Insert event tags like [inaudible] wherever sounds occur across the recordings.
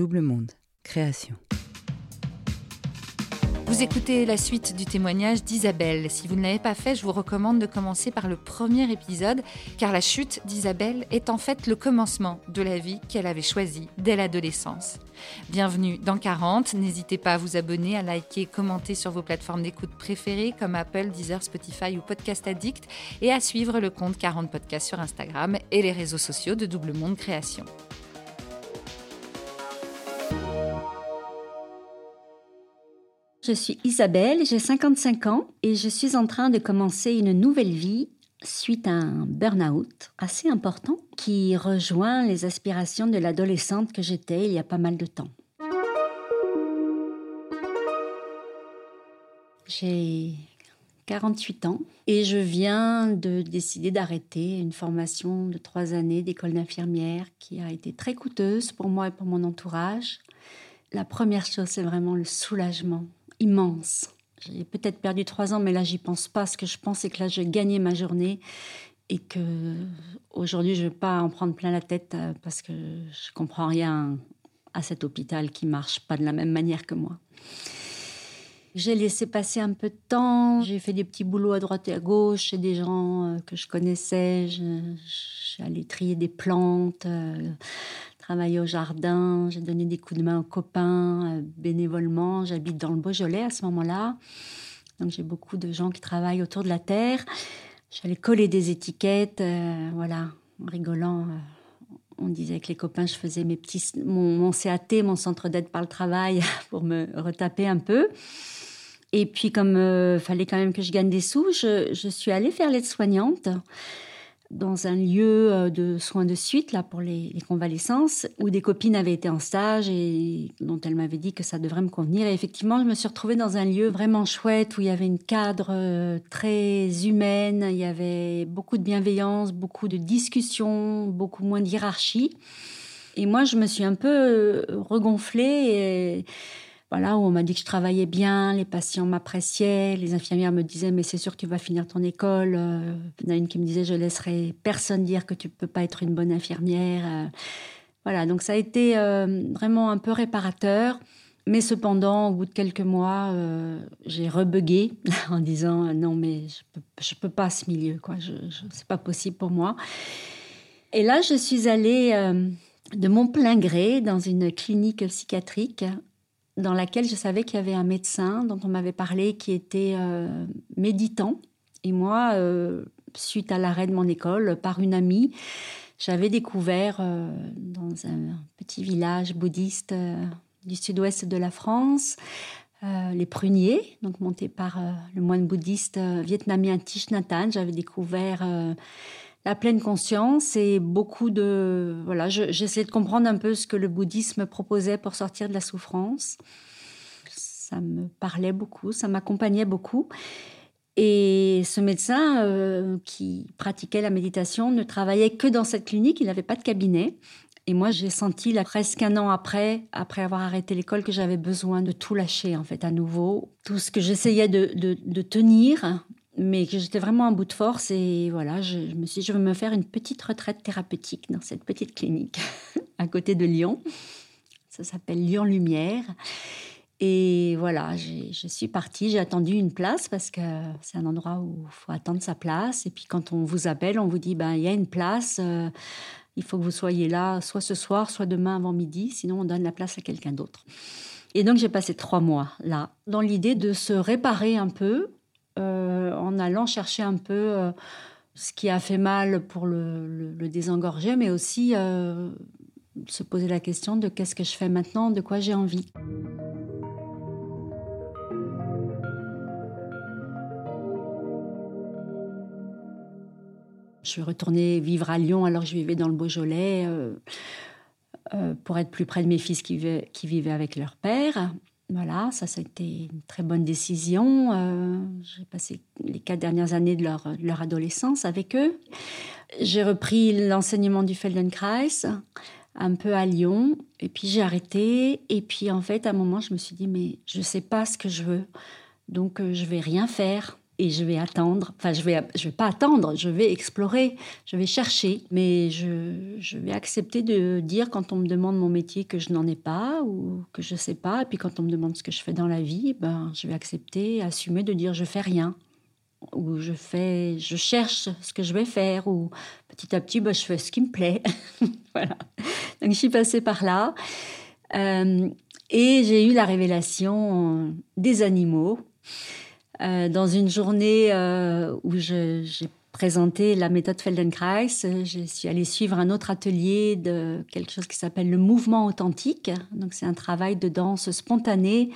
Double Monde, création. Vous écoutez la suite du témoignage d'Isabelle. Si vous ne l'avez pas fait, je vous recommande de commencer par le premier épisode, car la chute d'Isabelle est en fait le commencement de la vie qu'elle avait choisie dès l'adolescence. Bienvenue dans 40. N'hésitez pas à vous abonner, à liker, commenter sur vos plateformes d'écoute préférées comme Apple, Deezer, Spotify ou Podcast Addict, et à suivre le compte 40 Podcasts sur Instagram et les réseaux sociaux de Double Monde Création. Je suis Isabelle, j'ai 55 ans et je suis en train de commencer une nouvelle vie suite à un burn-out assez important qui rejoint les aspirations de l'adolescente que j'étais il y a pas mal de temps. J'ai 48 ans et je viens de décider d'arrêter une formation de trois années d'école d'infirmière qui a été très coûteuse pour moi et pour mon entourage. La première chose, c'est vraiment le soulagement immense. J'ai peut-être perdu trois ans, mais là, j'y pense pas. Ce que je pense, c'est que là, j'ai gagné ma journée et que aujourd'hui, je ne vais pas en prendre plein la tête euh, parce que je comprends rien à cet hôpital qui marche pas de la même manière que moi. J'ai laissé passer un peu de temps. J'ai fait des petits boulots à droite et à gauche chez des gens euh, que je connaissais. J'allais trier des plantes. Travaillé au jardin, j'ai donné des coups de main aux copains euh, bénévolement. J'habite dans le Beaujolais à ce moment-là. Donc j'ai beaucoup de gens qui travaillent autour de la terre. J'allais coller des étiquettes, euh, voilà, en rigolant. Euh, on disait que les copains, je faisais mes petits, mon, CAT, mon centre d'aide par le travail, [laughs] pour me retaper un peu. Et puis, comme il fallait quand même que je gagne des sous, je, je suis allée faire l'aide-soignante dans un lieu euh, de soins de suite là pour les, convalescences où des copines avaient été en stage et dont elles m'avaient dit que ça devrait me convenir. Et effectivement je me suis retrouvée dans un lieu vraiment chouette où il y avait une cadre euh, très humaine. Il y avait beaucoup de bienveillance beaucoup de discussions beaucoup moins de hiérarchie et moi je me suis un peu euh, regonflée et voilà, où on m'a dit que je travaillais bien, les patients m'appréciaient, les infirmières me disaient mais c'est sûr que tu vas finir ton école. Euh, il y en a une qui me disait je laisserai personne dire que tu peux pas être une bonne infirmière. Euh, voilà, donc ça a été euh, vraiment un peu réparateur. Mais cependant, au bout de quelques mois, j'ai rebugué [laughs] en disant non mais je peux, peux pas ce milieu, quoi. Je c'est pas possible pour moi. Et là, je suis allée de mon plein gré dans une clinique psychiatrique dans laquelle je savais qu'il y avait un médecin dont on m'avait parlé qui était euh, méditant. Et moi, euh, suite à l'arrêt de mon école, par une amie, j'avais découvert euh, dans un petit village bouddhiste du sud-ouest de la France les pruniers, donc montés par le moine bouddhiste vietnamien Thich Nhat Hanh. J'avais découvert la pleine conscience et beaucoup de voilà j'essaie de comprendre un peu ce que le bouddhisme proposait pour sortir de la souffrance. Ça me parlait beaucoup ça m'accompagnait beaucoup. Et ce médecin euh, qui pratiquait la méditation ne travaillait que dans cette clinique il n'avait pas de cabinet. Et moi, j'ai senti, là, presque un an après, après avoir arrêté l'école, que j'avais besoin de tout lâcher, en fait, à nouveau. Tout ce que j'essayais de, de, de tenir, mais que j'étais vraiment en bout de force et voilà, je, me suis dit, je vais me faire une petite retraite thérapeutique dans cette petite clinique [laughs] à côté de Lyon. Ça s'appelle Lyon Lumière. Et voilà, je suis partie, j'ai attendu une place parce que c'est un endroit où il faut attendre sa place. Et puis quand on vous appelle, on vous dit, ben, il y a une place, euh, il faut que vous soyez là, soit ce soir, soit demain avant midi, sinon on donne la place à quelqu'un d'autre. Et donc j'ai passé trois mois là, dans l'idée de se réparer un peu, euh, en allant chercher un peu euh, ce qui a fait mal pour le, désengorger, mais aussi euh, se poser la question de qu'est-ce que je fais maintenant, de quoi j'ai envie. Je suis retournée vivre à Lyon alors que je vivais dans le Beaujolais pour être plus près de mes fils qui vivaient avec leur père. Voilà, ça, ça a été une très bonne décision. Euh, j'ai passé les quatre dernières années de leur, leur adolescence avec eux. J'ai repris l'enseignement du Feldenkrais un peu à Lyon, et puis j'ai arrêté. Et puis en fait, à un moment, je me suis dit, mais je ne sais pas ce que je veux, donc euh, je vais rien faire. Et je vais attendre. Enfin, je vais, je vais pas attendre, je vais explorer, je vais chercher. Mais je, je vais accepter de dire quand on me demande mon métier que je n'en ai pas ou que je sais pas. Et puis quand on me demande ce que je fais dans la vie, ben, je vais accepter, assumer de dire je fais rien ou je fais, je cherche ce que je vais faire, ou petit à petit, ben, je fais ce qui me plaît. [laughs] voilà. Donc je suis passée par là. Euh, et j'ai eu la révélation des animaux. Euh, dans une journée euh, où j'ai présenté la méthode Feldenkrais, je suis allée suivre un autre atelier de quelque chose qui s'appelle le mouvement authentique. Donc c'est un travail de danse spontanée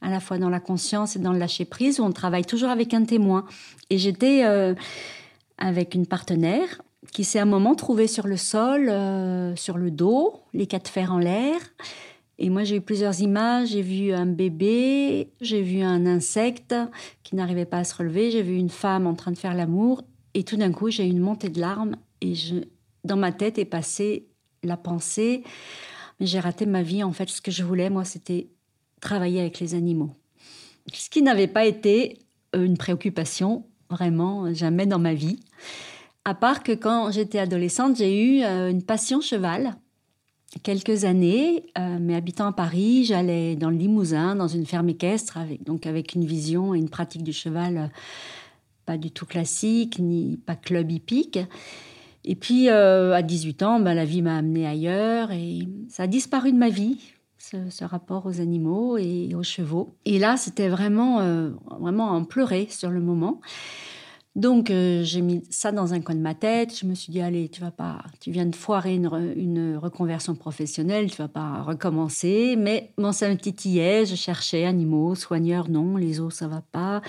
à la fois dans la conscience et dans le lâcher prise où on travaille toujours avec un témoin. Et j'étais euh, avec une partenaire qui s'est un moment trouvée sur le sol, sur le dos, les quatre fers en l'air. Et moi, j'ai eu plusieurs images. J'ai vu un bébé, j'ai vu un insecte qui n'arrivait pas à se relever, j'ai vu une femme en train de faire l'amour. Et tout d'un coup, j'ai eu une montée de larmes. Et je, dans ma tête est passée la pensée j'ai raté ma vie. En fait, ce que je voulais, moi, c'était travailler avec les animaux. Ce qui n'avait pas été une préoccupation, vraiment, jamais dans ma vie. À part que quand j'étais adolescente, j'ai eu euh, une passion cheval quelques années, euh, mais habitant à Paris, j'allais dans le Limousin, dans une ferme équestre, avec, donc avec une vision et une pratique du cheval euh, pas du tout classique, ni pas club hippique. Et puis, euh, à 18 ans, ben, la vie m'a amené ailleurs et ça a disparu de ma vie, ce, rapport aux animaux et aux chevaux. Et là, c'était vraiment, vraiment en pleurer sur le moment. Donc euh, j'ai mis ça dans un coin de ma tête. Je me suis dit allez, tu vas pas, tu viens de foirer une, reconversion professionnelle, tu vas pas recommencer. Mais mon ça me titillait. Je cherchais animaux, soigneurs non, les os ça va pas.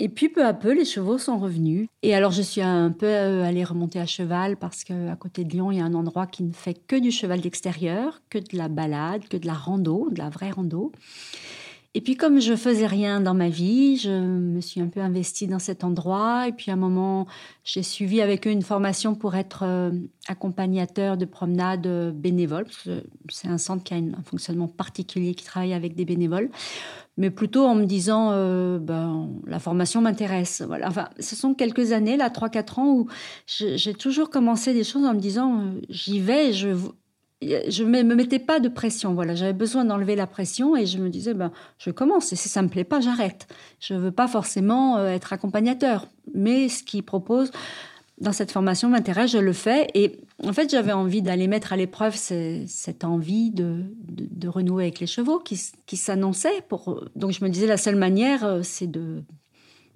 Et puis peu à peu, les chevaux sont revenus. Et alors je suis un peu euh, allée remonter à cheval parce qu'à côté de Lyon, il y a un endroit qui ne fait que du cheval d'extérieur, que de la balade, que de la rando, de la vraie rando. Et puis comme je faisais rien dans ma vie, je me suis un peu investie dans cet endroit. Et puis à un moment, j'ai suivi avec eux une formation pour être euh, accompagnateur de promenade bénévole. C'est un centre qui a un fonctionnement particulier, qui travaille avec des bénévoles. Mais plutôt en me disant, euh, ben, la formation m'intéresse. Enfin, ce sont quelques années, là, 3-4 ans, où j'ai toujours commencé des choses en me disant, euh, j'y vais, je, je ne me mettais pas de pression. Voilà, j'avais besoin d'enlever la pression et je me disais, ben, je commence. Et si ça me plaît pas, j'arrête. Je veux pas forcément euh, être accompagnateur, mais ce qu'il propose dans cette formation m'intéresse, je le fais. Et en fait, j'avais envie d'aller mettre à l'épreuve cette envie de, de, renouer avec les chevaux qui, qui s'annonçait. Pour... Donc je me disais, la seule manière, euh, c'est de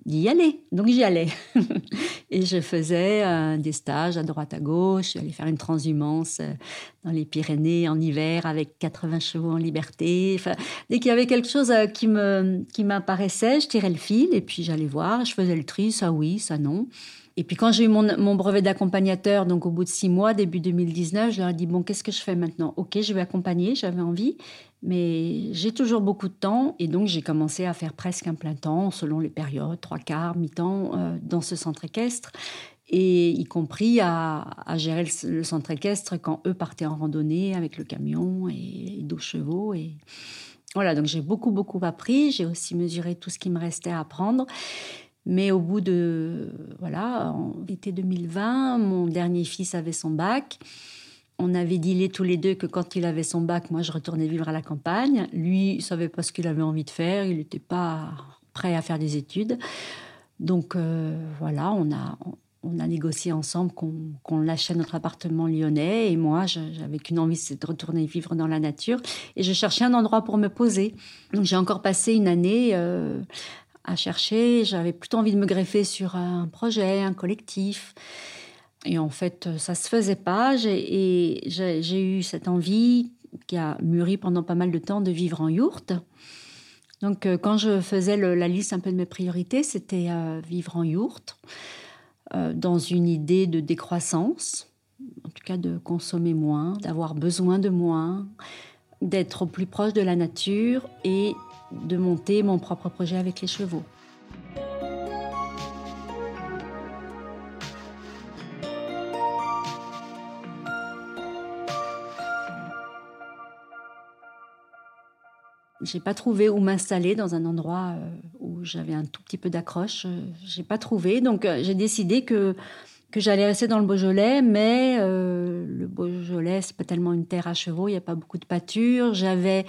d'y aller. Donc j'y allais. [laughs] et je faisais euh, des stages à droite à gauche. J'allais faire une transhumance euh, dans les Pyrénées en hiver avec 80 chevaux en liberté. Enfin, dès qu'il y avait quelque chose euh, qui me qui m'apparaissait, je tirais le fil et puis j'allais voir. Je faisais le tri, ça oui, ça non. Et puis quand j'ai eu mon, mon brevet d'accompagnateur, donc au bout de six mois, début 2019, je leur ai dit, bon, qu'est-ce que je fais maintenant? Ok, je vais accompagner, j'avais envie. Mais j'ai toujours beaucoup de temps et donc j'ai commencé à faire presque un plein temps selon les périodes, trois quarts, mi-temps euh, dans ce centre équestre et y compris à, gérer le, centre équestre quand eux partaient en randonnée avec le camion et, 12 chevaux. Et voilà, donc j'ai beaucoup, beaucoup appris. J'ai aussi mesuré tout ce qui me restait à apprendre. Mais au bout de, voilà, en été 2020, mon dernier fils avait son bac. On avait dit tous les deux que quand il avait son bac, moi, je retournais vivre à la campagne. Lui, il savait pas ce qu'il avait envie de faire. Il n'était pas prêt à faire des études. Donc euh, voilà, on a, on a négocié ensemble qu'on qu lâchait notre appartement lyonnais. Et moi, j'avais qu'une envie, c'est de retourner vivre dans la nature. Et je cherchais un endroit pour me poser. Donc j'ai encore passé une année euh, à chercher. J'avais plutôt envie de me greffer sur un projet, un collectif. Et en fait, ça se faisait pas. Et j'ai eu cette envie qui a mûri pendant pas mal de temps de vivre en yourte. Donc, euh, quand je faisais la liste un peu de mes priorités, c'était euh, vivre en yourte, euh, dans une idée de décroissance, en tout cas de consommer moins, d'avoir besoin de moins, d'être au plus proche de la nature et de monter mon propre projet avec les chevaux. j'ai pas trouvé où m'installer dans un endroit euh, où j'avais un tout petit peu d'accroche. J'ai pas trouvé, donc j'ai décidé que que j'allais rester dans le Beaujolais, mais le Beaujolais c'est pas tellement une terre à chevaux, il y a pas beaucoup de pâture. J'avais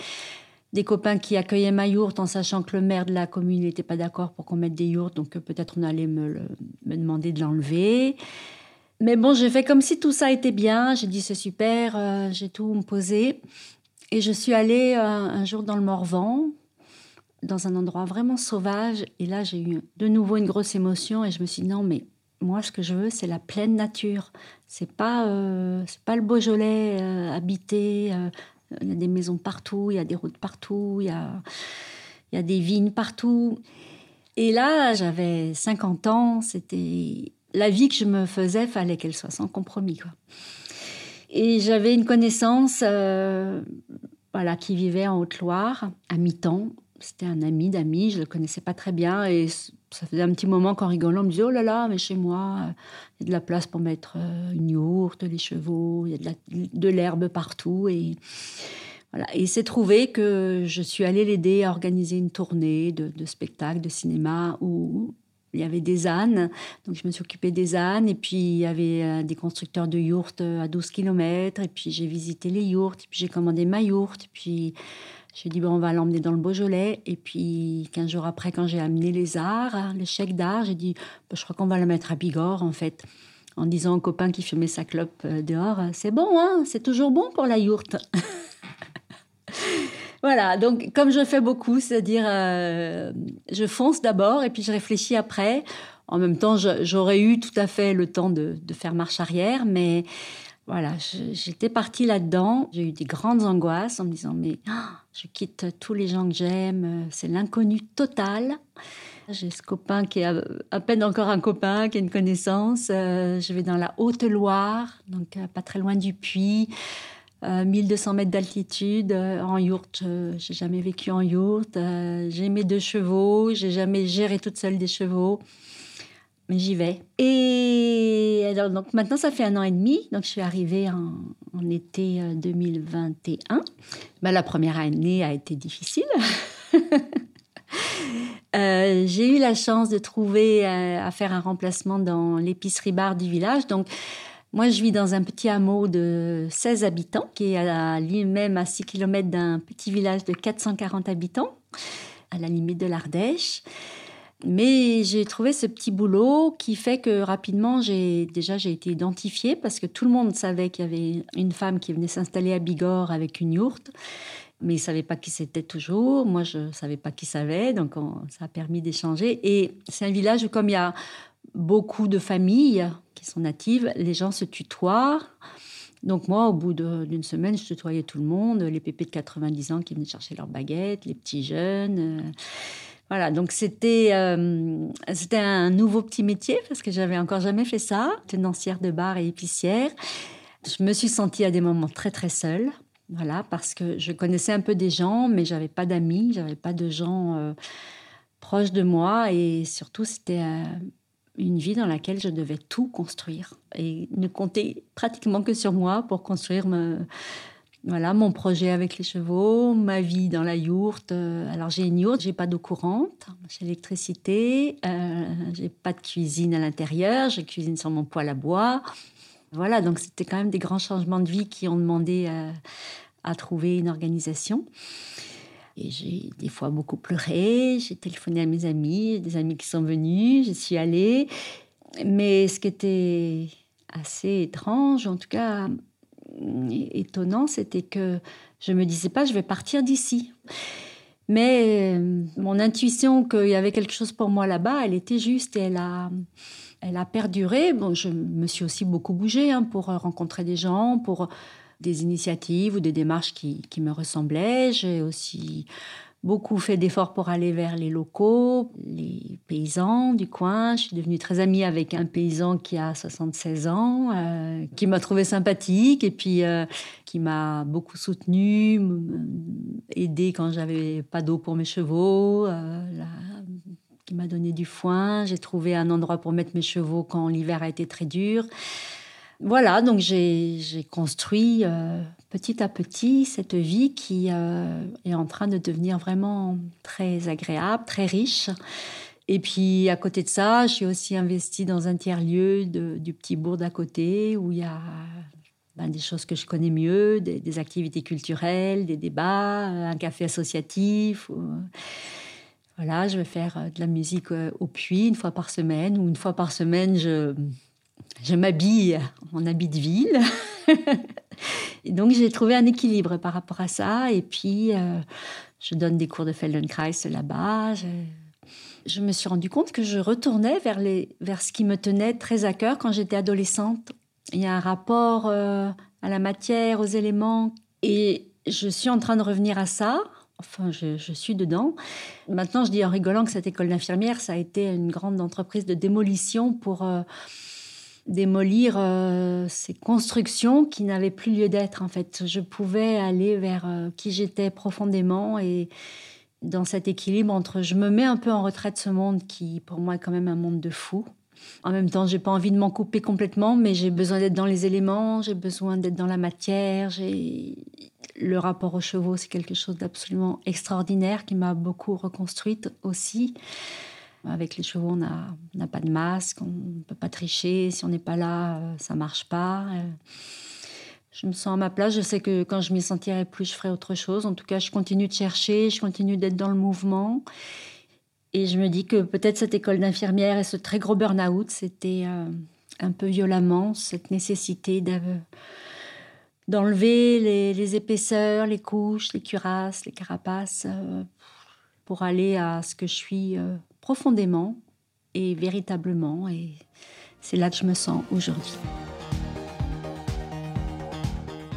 des copains qui accueillaient ma yourte en sachant que le maire de la commune n'était pas d'accord pour qu'on mette des yourtes, donc peut-être on allait me, demander de l'enlever. Mais bon, j'ai fait comme si tout ça était bien. J'ai dit c'est super, euh, j'ai tout posé. Et je suis allée euh, un jour dans le Morvan, dans un endroit vraiment sauvage. Et là, j'ai eu de nouveau une grosse émotion et je me suis dit non, mais moi, ce que je veux, c'est la pleine nature. C'est pas, euh, c'est pas le Beaujolais habité il y a des maisons partout, il y a des routes partout, il y a, il y a des vignes partout. Et là, j'avais 50 ans, c'était la vie que je me faisais, fallait qu'elle soit sans compromis. Quoi. Et j'avais une connaissance euh, voilà, qui vivait en Haute-Loire, à mi-temps. C'était un ami d'amis, je ne le connaissais pas très bien. Et ça faisait un petit moment qu'en rigolant, on me disait Oh là là, mais chez moi, il y a de la place pour mettre euh, une yourte, les chevaux, il y a de l'herbe partout. Et voilà. Et c'est trouvé que je suis allée l'aider à organiser une tournée de, de spectacles, de cinéma, où il y avait des ânes, donc je me suis occupée des ânes, et puis il y avait euh, des constructeurs de yourtes à 12 km, et puis j'ai visité les yourtes, et puis j'ai commandé ma yourte, puis j'ai dit, bon, on va l'emmener dans le Beaujolais. Et puis, 15 jours après, quand j'ai amené les arts, hein, les chèques d'art, j'ai dit, bah, je crois qu'on va la mettre à Bigorre, en fait. En disant au copain qui fumait sa clope euh, dehors, c'est bon, hein, c'est toujours bon pour la yourte. [laughs] voilà, donc comme je fais beaucoup, c'est-à-dire, euh, je fonce d'abord et puis je réfléchis après. En même temps, j'aurais eu tout à fait le temps de faire marche arrière, mais voilà, j'étais partie là-dedans. J'ai eu des grandes angoisses en me disant mais ah, je quitte tous les gens que j'aime, c'est l'inconnu total. J'ai ce copain qui est à, peine encore un copain, qui est une connaissance. Euh, je vais dans la Haute-Loire, donc euh, pas très loin du Puy. 1200 euh, mètres d'altitude en yourte. j'ai jamais vécu en yourte. j'ai mes deux chevaux. J'ai jamais géré toute seule des chevaux j'y vais. Et donc maintenant, ça fait un an et demi. Donc, je suis arrivée en, été 2021. Euh, ben, la première année a été difficile. [laughs] euh, j'ai eu la chance de trouver euh, à faire un remplacement dans l'épicerie bar du village. Donc, moi, je vis dans un petit hameau de 16 habitants, qui est à lui-même à 6 km d'un petit village de 440 habitants, à la limite de l'Ardèche. Mais j'ai trouvé ce petit boulot qui fait que rapidement, j'ai déjà j'ai été identifiée parce que tout le monde savait qu'il y avait une femme qui venait s'installer à Bigorre avec une yourte, mais ils savaient pas qui c'était toujours. Moi, je savais pas qui savait, donc ça a permis d'échanger. Et c'est un village où comme il y a beaucoup de familles qui sont natives, les gens se tutoient. Donc moi, au bout d'une semaine, je tutoyais tout le monde, les pépés de 90 ans qui venaient chercher leurs baguettes, les petits jeunes. Euh, voilà, donc c'était euh, c'était un nouveau petit métier parce que j'avais encore jamais fait ça, tenancière de bar et épicière. Je me suis sentie à des moments très très seule, voilà, parce que je connaissais un peu des gens, mais j'avais pas d'amis, j'avais pas de gens euh, proches de moi. Et surtout c'était euh, une vie dans laquelle je devais tout construire et ne compter pratiquement que sur moi pour construire me, voilà mon projet avec les chevaux, ma vie dans la yourte. Euh, alors j'ai une yourte, j'ai pas d'eau courante, j'ai l'électricité, euh, j'ai pas de cuisine à l'intérieur, je cuisine sur mon poêle à bois. Voilà, donc c'était quand même des grands changements de vie qui ont demandé à, euh, à trouver une organisation. Et j'ai des fois beaucoup pleuré, j'ai téléphoné à mes amis, des amis qui sont venus, je suis allée. Mais ce qui était assez étrange, en tout cas étonnant, c'était que je me disais pas, je vais partir d'ici. Mais euh, mon intuition qu'il y avait quelque chose pour moi là-bas, elle était juste et elle a, elle a perduré. Bon, je me suis aussi beaucoup bougée hein, pour rencontrer des gens, pour des initiatives ou des démarches qui, qui me ressemblaient. J'ai aussi beaucoup fait d'efforts pour aller vers les locaux, les paysans du coin. Je suis devenue très amie avec un paysan qui a 76 ans, euh, qui m'a trouvé sympathique et puis euh, qui m'a beaucoup soutenue, aidé quand j'avais pas d'eau pour mes chevaux, euh, qui m'a donné du foin. J'ai trouvé un endroit pour mettre mes chevaux quand l'hiver a été très dur. Voilà, donc j'ai construit petit à petit cette vie qui euh, est en train de devenir vraiment très agréable, très riche. Et puis à côté de ça, suis aussi investie dans un tiers-lieu du petit bourg d'à côté où il y a ben, des choses que je connais mieux, des, activités culturelles, des débats, un café associatif. Voilà, je vais faire de la musique au puits une fois par semaine ou une fois par semaine, je, je m'habille en habit de ville. [laughs] donc j'ai trouvé un équilibre par rapport à ça. Et puis euh, je donne des cours de Feldenkrais là-bas. Je... me suis rendu compte que je retournais vers, les, vers ce qui me tenait très à cœur quand j'étais adolescente. Il y a un rapport euh, à la matière, aux éléments. Et je suis en train de revenir à ça. Enfin, je, suis dedans. Maintenant, je dis en rigolant que cette école d'infirmière, ça a été une grande entreprise de démolition pour... Euh, démolir euh, ces constructions qui n'avaient plus lieu d'être en fait. Je pouvais aller vers euh, qui j'étais profondément et dans cet équilibre entre je me mets un peu en retrait de ce monde qui pour moi est quand même un monde de fous. En même temps, j'ai pas envie de m'en couper complètement, mais j'ai besoin d'être dans les éléments, j'ai besoin d'être dans la matière. J'ai le rapport aux chevaux, c'est quelque chose d'absolument extraordinaire qui m'a beaucoup reconstruite aussi. Avec les chevaux, on n'a pas de masque, on ne peut pas tricher. Si on n'est pas là, euh, ça marche pas. Euh, je me sens à ma place. Je sais que quand je m'y sentirai plus, je ferai autre chose. En tout cas, je continue de chercher, je continue d'être dans le mouvement. Et je me dis que peut-être cette école d'infirmière et ce très gros burn-out, c'était euh, un peu violemment cette nécessité d'enlever les, épaisseurs, les couches, les cuirasses, les carapaces, pour aller à ce que je suis profondément et véritablement. Et c'est là que je me sens aujourd'hui.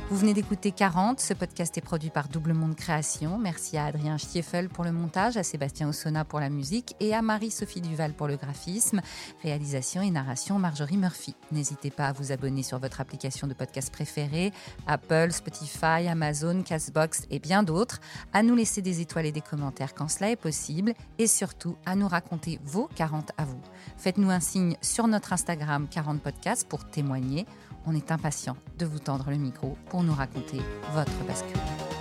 Vous venez d'écouter 40. Ce podcast est produit par Double Monde Création. Merci à Adrien Stiefel pour le montage, à Sébastien Ossona pour la musique et à Marie-Sophie Duval pour le graphisme. Réalisation et narration Marjorie Murphy. N'hésitez pas à vous abonner sur votre application de podcast préférée, Apple, Spotify, Amazon, Castbox et bien d'autres, à nous laisser des étoiles et des commentaires quand cela est possible et surtout à nous raconter vos 40 à vous. Faites-nous un signe sur notre Instagram 40 podcasts pour témoigner on est impatient de vous tendre le micro pour nous raconter votre bascule.